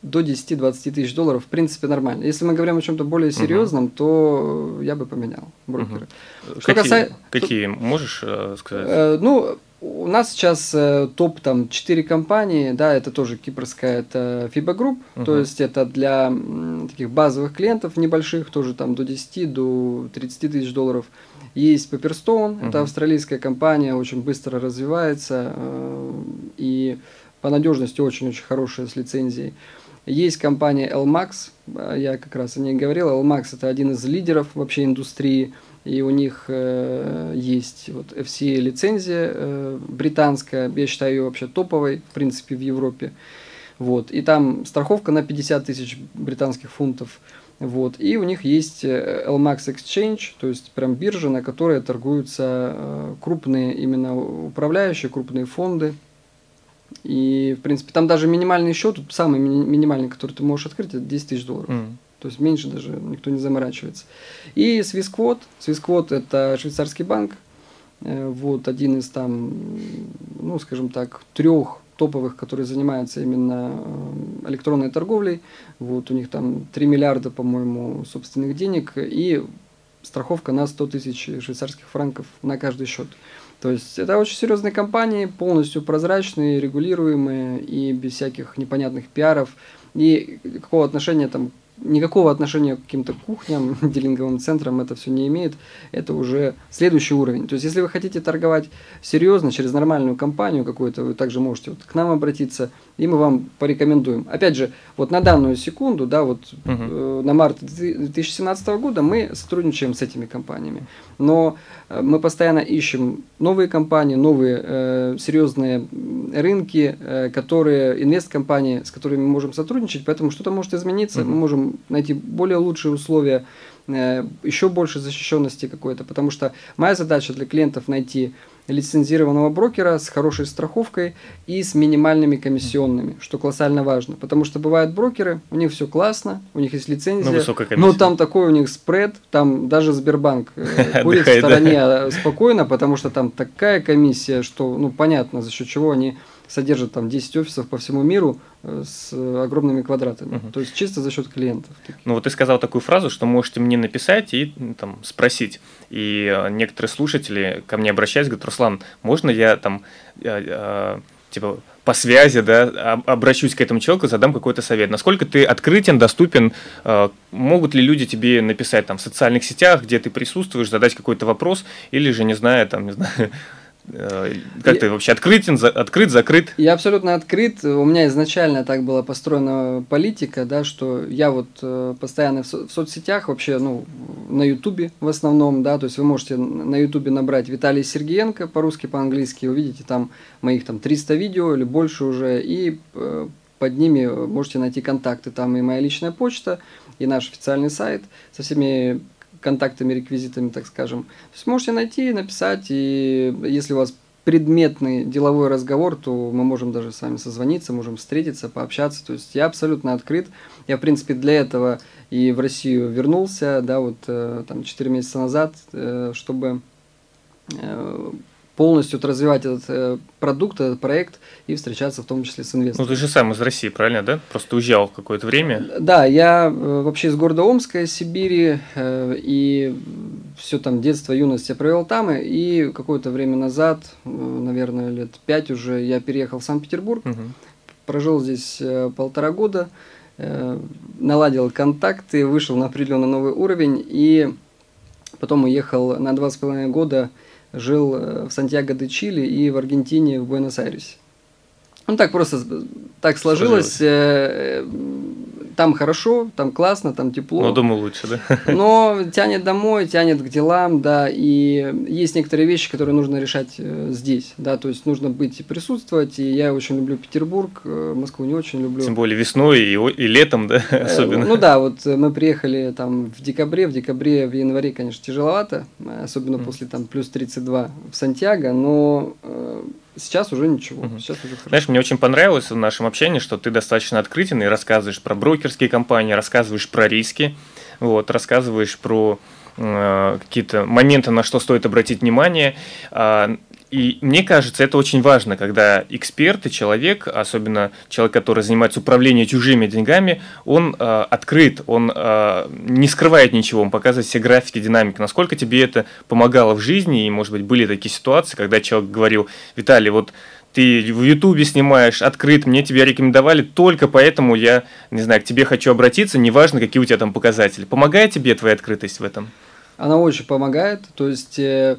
до 10-20 тысяч долларов, в принципе, нормально. Если мы говорим о чем-то более серьезном, угу. то я бы поменял брокеры. Угу. Что какие, касается... какие можешь э, сказать? Э, ну, у нас сейчас э, топ там 4 компании, да, это тоже кипрская, это FIBA Group, угу. то есть это для м, таких базовых клиентов небольших, тоже там до 10, до 30 тысяч долларов. Есть Paperstone, угу. это австралийская компания, очень быстро развивается э, и по надежности очень-очень хорошая с лицензией. Есть компания LMAX, э, я как раз о ней говорил. LMAX это один из лидеров вообще индустрии, и у них э, есть вот FCA лицензия э, британская, я считаю ее вообще топовой, в принципе, в Европе. Вот. И там страховка на 50 тысяч британских фунтов. Вот. И у них есть э, LMAX Exchange, то есть прям биржа, на которой торгуются э, крупные именно управляющие, крупные фонды. И, в принципе, там даже минимальный счет, самый минимальный, который ты можешь открыть, это 10 тысяч долларов. Mm. То есть меньше даже никто не заморачивается. И Swissquote. Swissquote – это швейцарский банк. Э, вот один из там, ну, скажем так, трех топовых, которые занимаются именно э, электронной торговлей. Вот у них там 3 миллиарда, по-моему, собственных денег и страховка на 100 тысяч швейцарских франков на каждый счет. То есть это очень серьезные компании, полностью прозрачные, регулируемые и без всяких непонятных пиаров. И какого отношения там никакого отношения к каким-то кухням, дилинговым центрам это все не имеет. Это уже следующий уровень. То есть, если вы хотите торговать серьезно через нормальную компанию какую-то, вы также можете вот к нам обратиться, и мы вам порекомендуем. Опять же, вот на данную секунду, да, вот угу. э, на март 2017 года мы сотрудничаем с этими компаниями. Но э, мы постоянно ищем новые компании, новые э, серьезные рынки, э, которые, инвест-компании, с которыми мы можем сотрудничать, поэтому что-то может измениться, угу. мы можем найти более лучшие условия, э, еще больше защищенности какой-то, потому что моя задача для клиентов найти лицензированного брокера с хорошей страховкой и с минимальными комиссионными, что колоссально важно. Потому что бывают брокеры, у них все классно, у них есть лицензия, но, но там такой у них спред, там даже Сбербанк э, курит в стороне э, спокойно, потому что там такая комиссия, что ну понятно, за счет чего они содержит там 10 офисов по всему миру э, с огромными квадратами. Угу. То есть чисто за счет клиентов. Ну вот ты сказал такую фразу, что можете мне написать и там спросить. И э, некоторые слушатели ко мне обращаются, говорят, Руслан, можно я там э, типа по связи, да, обращусь к этому человеку, задам какой-то совет. Насколько ты открытен, доступен, могут ли люди тебе написать там в социальных сетях, где ты присутствуешь, задать какой-то вопрос, или же, не знаю, там, не знаю, Э, как я, ты вообще открытен, за, открыт, закрыт? Я абсолютно открыт. У меня изначально так была построена политика, да, что я вот э, постоянно в, со, в соцсетях, вообще, ну, на Ютубе в основном, да, то есть вы можете на Ютубе набрать Виталий Сергеенко по-русски, по-английски, увидите там моих там 300 видео или больше уже, и э, под ними можете найти контакты, там и моя личная почта, и наш официальный сайт со всеми контактами, реквизитами, так скажем. То есть можете найти, написать, и если у вас предметный деловой разговор, то мы можем даже с вами созвониться, можем встретиться, пообщаться. То есть я абсолютно открыт. Я, в принципе, для этого и в Россию вернулся, да, вот э, там 4 месяца назад, э, чтобы полностью развивать этот э, продукт, этот проект и встречаться в том числе с инвесторами. Ну, ты же сам из России, правильно, да? Просто уезжал какое-то время. Да, я э, вообще из города Омска, из Сибири, э, и все там детство, юность я провел там, и какое-то время назад, э, наверное, лет пять уже, я переехал в Санкт-Петербург, угу. прожил здесь э, полтора года, э, наладил контакты, вышел на определенный новый уровень, и потом уехал на два с половиной года жил э, в Сантьяго-де-Чили и в Аргентине, в Буэнос-Айресе. Ну так просто так сложилось. сложилось. Э, там хорошо, там классно, там тепло. Но дома лучше, да? Но тянет домой, тянет к делам, да, и есть некоторые вещи, которые нужно решать э, здесь, да, то есть нужно быть и присутствовать, и я очень люблю Петербург, Москву не очень люблю. Тем более весной и, и летом, да, особенно. Ну да, вот мы приехали там в декабре, в декабре, в январе, конечно, тяжеловато, особенно mm. после там плюс 32 в Сантьяго, но Сейчас уже ничего. Угу. Сейчас уже хорошо. Знаешь, мне очень понравилось в нашем общении, что ты достаточно открытен и рассказываешь про брокерские компании, рассказываешь про риски, вот, рассказываешь про э, какие-то моменты, на что стоит обратить внимание. Э, и мне кажется, это очень важно, когда эксперт и человек, особенно человек, который занимается управлением чужими деньгами, он э, открыт, он э, не скрывает ничего, он показывает все графики, динамики. Насколько тебе это помогало в жизни, и, может быть, были такие ситуации, когда человек говорил, Виталий, вот ты в Ютубе снимаешь, открыт, мне тебя рекомендовали, только поэтому я, не знаю, к тебе хочу обратиться, неважно, какие у тебя там показатели. Помогает тебе твоя открытость в этом? Она очень помогает, то есть... Э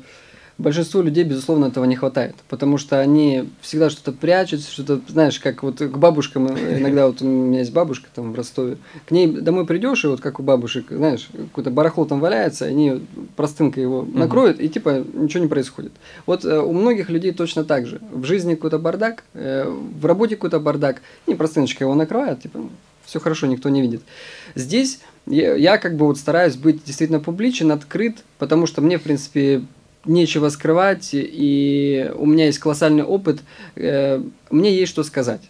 большинству людей, безусловно, этого не хватает, потому что они всегда что-то прячут, что-то, знаешь, как вот к бабушкам, иногда вот у меня есть бабушка там в Ростове, к ней домой придешь, и вот как у бабушек, знаешь, какое-то барахло там валяется, они простынкой его накроют, и типа ничего не происходит. Вот э, у многих людей точно так же. В жизни какой-то бардак, э, в работе какой-то бардак, и простыночка его накрывают, типа все хорошо, никто не видит. Здесь я, я как бы вот стараюсь быть действительно публичен, открыт, потому что мне, в принципе, нечего скрывать, и у меня есть колоссальный опыт, э, мне есть что сказать.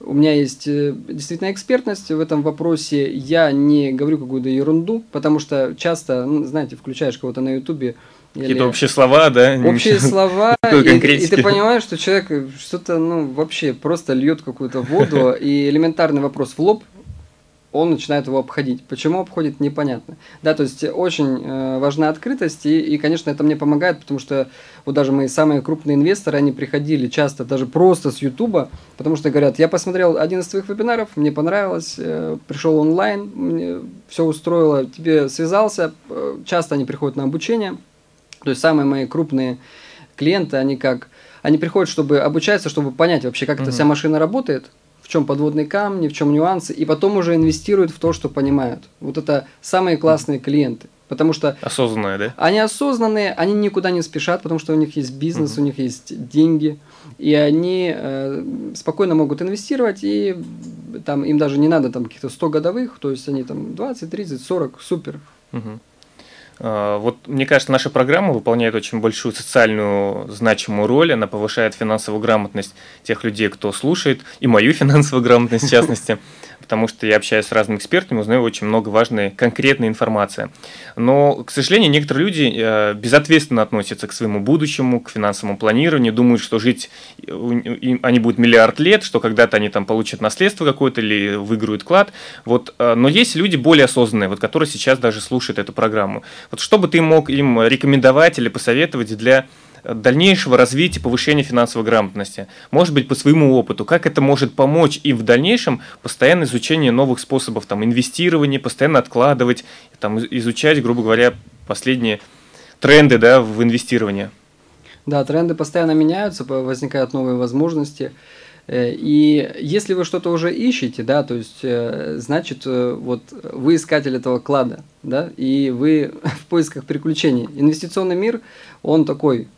У меня есть э, действительно экспертность в этом вопросе. Я не говорю какую-то ерунду, потому что часто, ну, знаете, включаешь кого-то на Ютубе, Какие-то общие слова, да? Общие слова, и, и ты понимаешь, что человек что-то, ну, вообще просто льет какую-то воду, и элементарный вопрос в лоб он начинает его обходить. Почему обходит, непонятно. Да, то есть очень э, важна открытость, и, и, конечно, это мне помогает, потому что вот даже мои самые крупные инвесторы, они приходили часто даже просто с Ютуба, потому что говорят, я посмотрел один из твоих вебинаров, мне понравилось, э, пришел онлайн, мне все устроило, тебе связался, э, часто они приходят на обучение, то есть самые мои крупные клиенты, они как, они приходят, чтобы обучаться, чтобы понять вообще, как угу. эта вся машина работает, чем подводные камни, в чем нюансы, и потом уже инвестируют в то, что понимают. Вот это самые классные клиенты. Потому что... Осознанные, да? Они осознанные, они никуда не спешат, потому что у них есть бизнес, угу. у них есть деньги, и они э, спокойно могут инвестировать, и там им даже не надо там каких-то 100 годовых, то есть они там 20, 30, 40, супер. Угу. А, вот мне кажется, наша программа выполняет очень большую социальную значимую роль. Она повышает финансовую грамотность тех людей, кто слушает, и мою финансовую грамотность в частности потому что я общаюсь с разными экспертами, узнаю очень много важной конкретной информации. Но, к сожалению, некоторые люди э, безответственно относятся к своему будущему, к финансовому планированию, думают, что жить они будут миллиард лет, что когда-то они там получат наследство какое-то или выиграют клад. Вот, э, но есть люди более осознанные, вот, которые сейчас даже слушают эту программу. Вот что бы ты мог им рекомендовать или посоветовать для дальнейшего развития, повышения финансовой грамотности. Может быть, по своему опыту, как это может помочь им в дальнейшем постоянно изучение новых способов там, инвестирования, постоянно откладывать, там, изучать, грубо говоря, последние тренды да, в инвестировании. Да, тренды постоянно меняются, возникают новые возможности. Э, и если вы что-то уже ищете, да, то есть, э, значит, э, вот вы искатель этого клада, да, и вы в поисках приключений. Инвестиционный мир, он такой,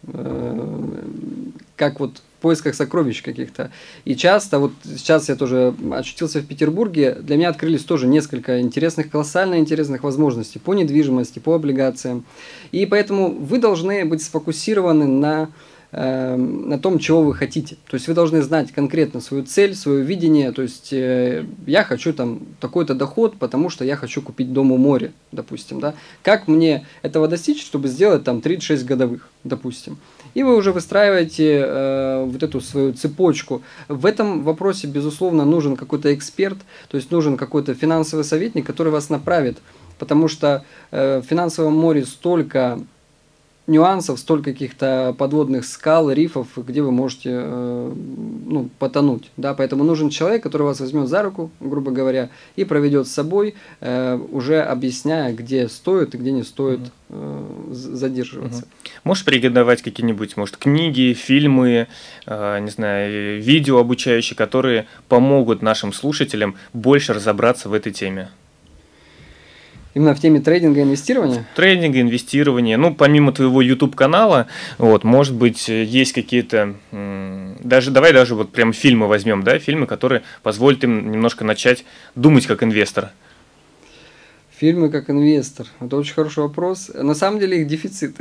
как вот в поисках сокровищ каких-то. И часто, вот сейчас я тоже очутился в Петербурге, для меня открылись тоже несколько интересных, колоссально интересных возможностей по недвижимости, по облигациям. И поэтому вы должны быть сфокусированы на Эм, на том, чего вы хотите. То есть вы должны знать конкретно свою цель, свое видение. То есть э, я хочу там такой-то доход, потому что я хочу купить дом у моря, допустим. Да? Как мне этого достичь, чтобы сделать там 36 годовых, допустим. И вы уже выстраиваете э, вот эту свою цепочку. В этом вопросе, безусловно, нужен какой-то эксперт, то есть нужен какой-то финансовый советник, который вас направит. Потому что э, в финансовом море столько нюансов, столько каких-то подводных скал, рифов, где вы можете э, ну, потонуть. Да? Поэтому нужен человек, который вас возьмет за руку, грубо говоря, и проведет с собой, э, уже объясняя, где стоит и где не стоит э, задерживаться. Угу. Можешь порекомендовать какие-нибудь, может, книги, фильмы, э, не знаю, видео обучающие, которые помогут нашим слушателям больше разобраться в этой теме? Именно в теме трейдинга и инвестирования? Трейдинга, инвестирования. Ну, помимо твоего YouTube-канала, вот, может быть, есть какие-то... Даже, давай даже вот прям фильмы возьмем, да, фильмы, которые позволят им немножко начать думать как инвестор. Фильмы как инвестор. Это очень хороший вопрос. На самом деле их дефицит.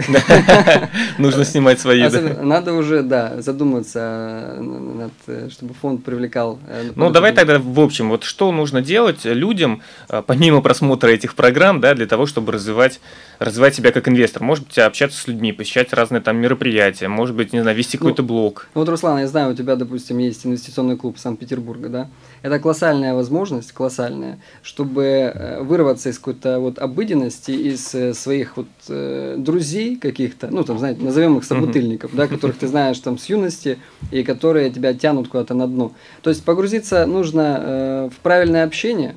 Нужно снимать свои. Надо уже, да, задуматься, над, чтобы фонд привлекал. Э, ну, давай тогда в общем, вот что нужно делать людям, э, помимо просмотра этих программ, да, для того, чтобы развивать, развивать себя как инвестор. Может быть, общаться с людьми, посещать разные там мероприятия, может быть, не знаю, вести ну, какой-то блог. Ну, вот, Руслан, я знаю, у тебя, допустим, есть инвестиционный клуб Санкт-Петербурга, да? Это колоссальная возможность, колоссальная, чтобы э, вырваться из какой-то вот обыденности, из э, своих вот э, друзей каких-то, ну там, знаете, назовем их собутыльников, да, которых ты знаешь там с юности и которые тебя тянут куда-то на дно. То есть погрузиться нужно э, в правильное общение,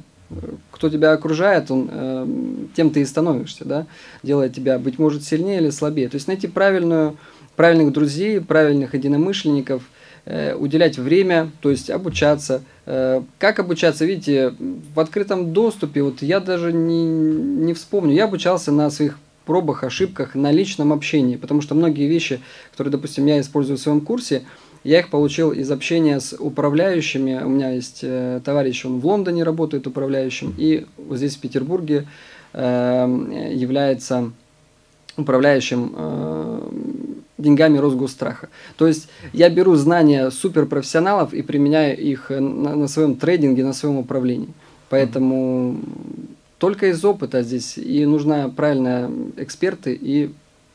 кто тебя окружает, он, э, тем ты и становишься, да, делает тебя, быть может, сильнее или слабее. То есть найти правильную, правильных друзей, правильных единомышленников, уделять время, то есть обучаться – Э, как обучаться? Видите, в открытом доступе, вот я даже не, не вспомню, я обучался на своих пробах, ошибках, на личном общении, потому что многие вещи, которые, допустим, я использую в своем курсе, Я их получил из общения с управляющими. У меня есть э, товарищ, он в Лондоне работает управляющим, и вот здесь в Петербурге э, является управляющим э, деньгами Росгосстраха. То есть я беру знания суперпрофессионалов и применяю их на, на своем трейдинге, на своем управлении. Поэтому только из опыта здесь и нужна правильные эксперты и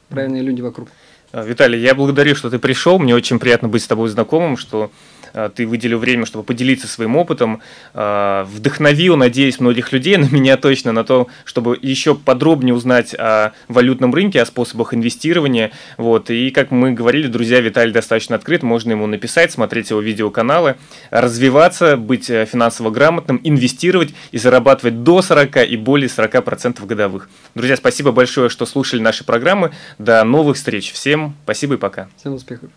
правильные люди вокруг. Виталий, я благодарю, что ты пришел. Мне очень приятно быть с тобой знакомым, что Э, ты выделил время, чтобы поделиться своим опытом, э, вдохновил, надеюсь, многих людей, на меня точно, на то, чтобы еще подробнее узнать о валютном рынке, о способах инвестирования. Вот. И, как мы говорили, друзья, Виталий достаточно открыт, можно ему написать, смотреть его видеоканалы, развиваться, быть э, финансово грамотным, инвестировать и зарабатывать до 40 и более 40% годовых. Друзья, спасибо большое, что слушали наши программы. До новых встреч. Всем спасибо и пока. Всем успехов.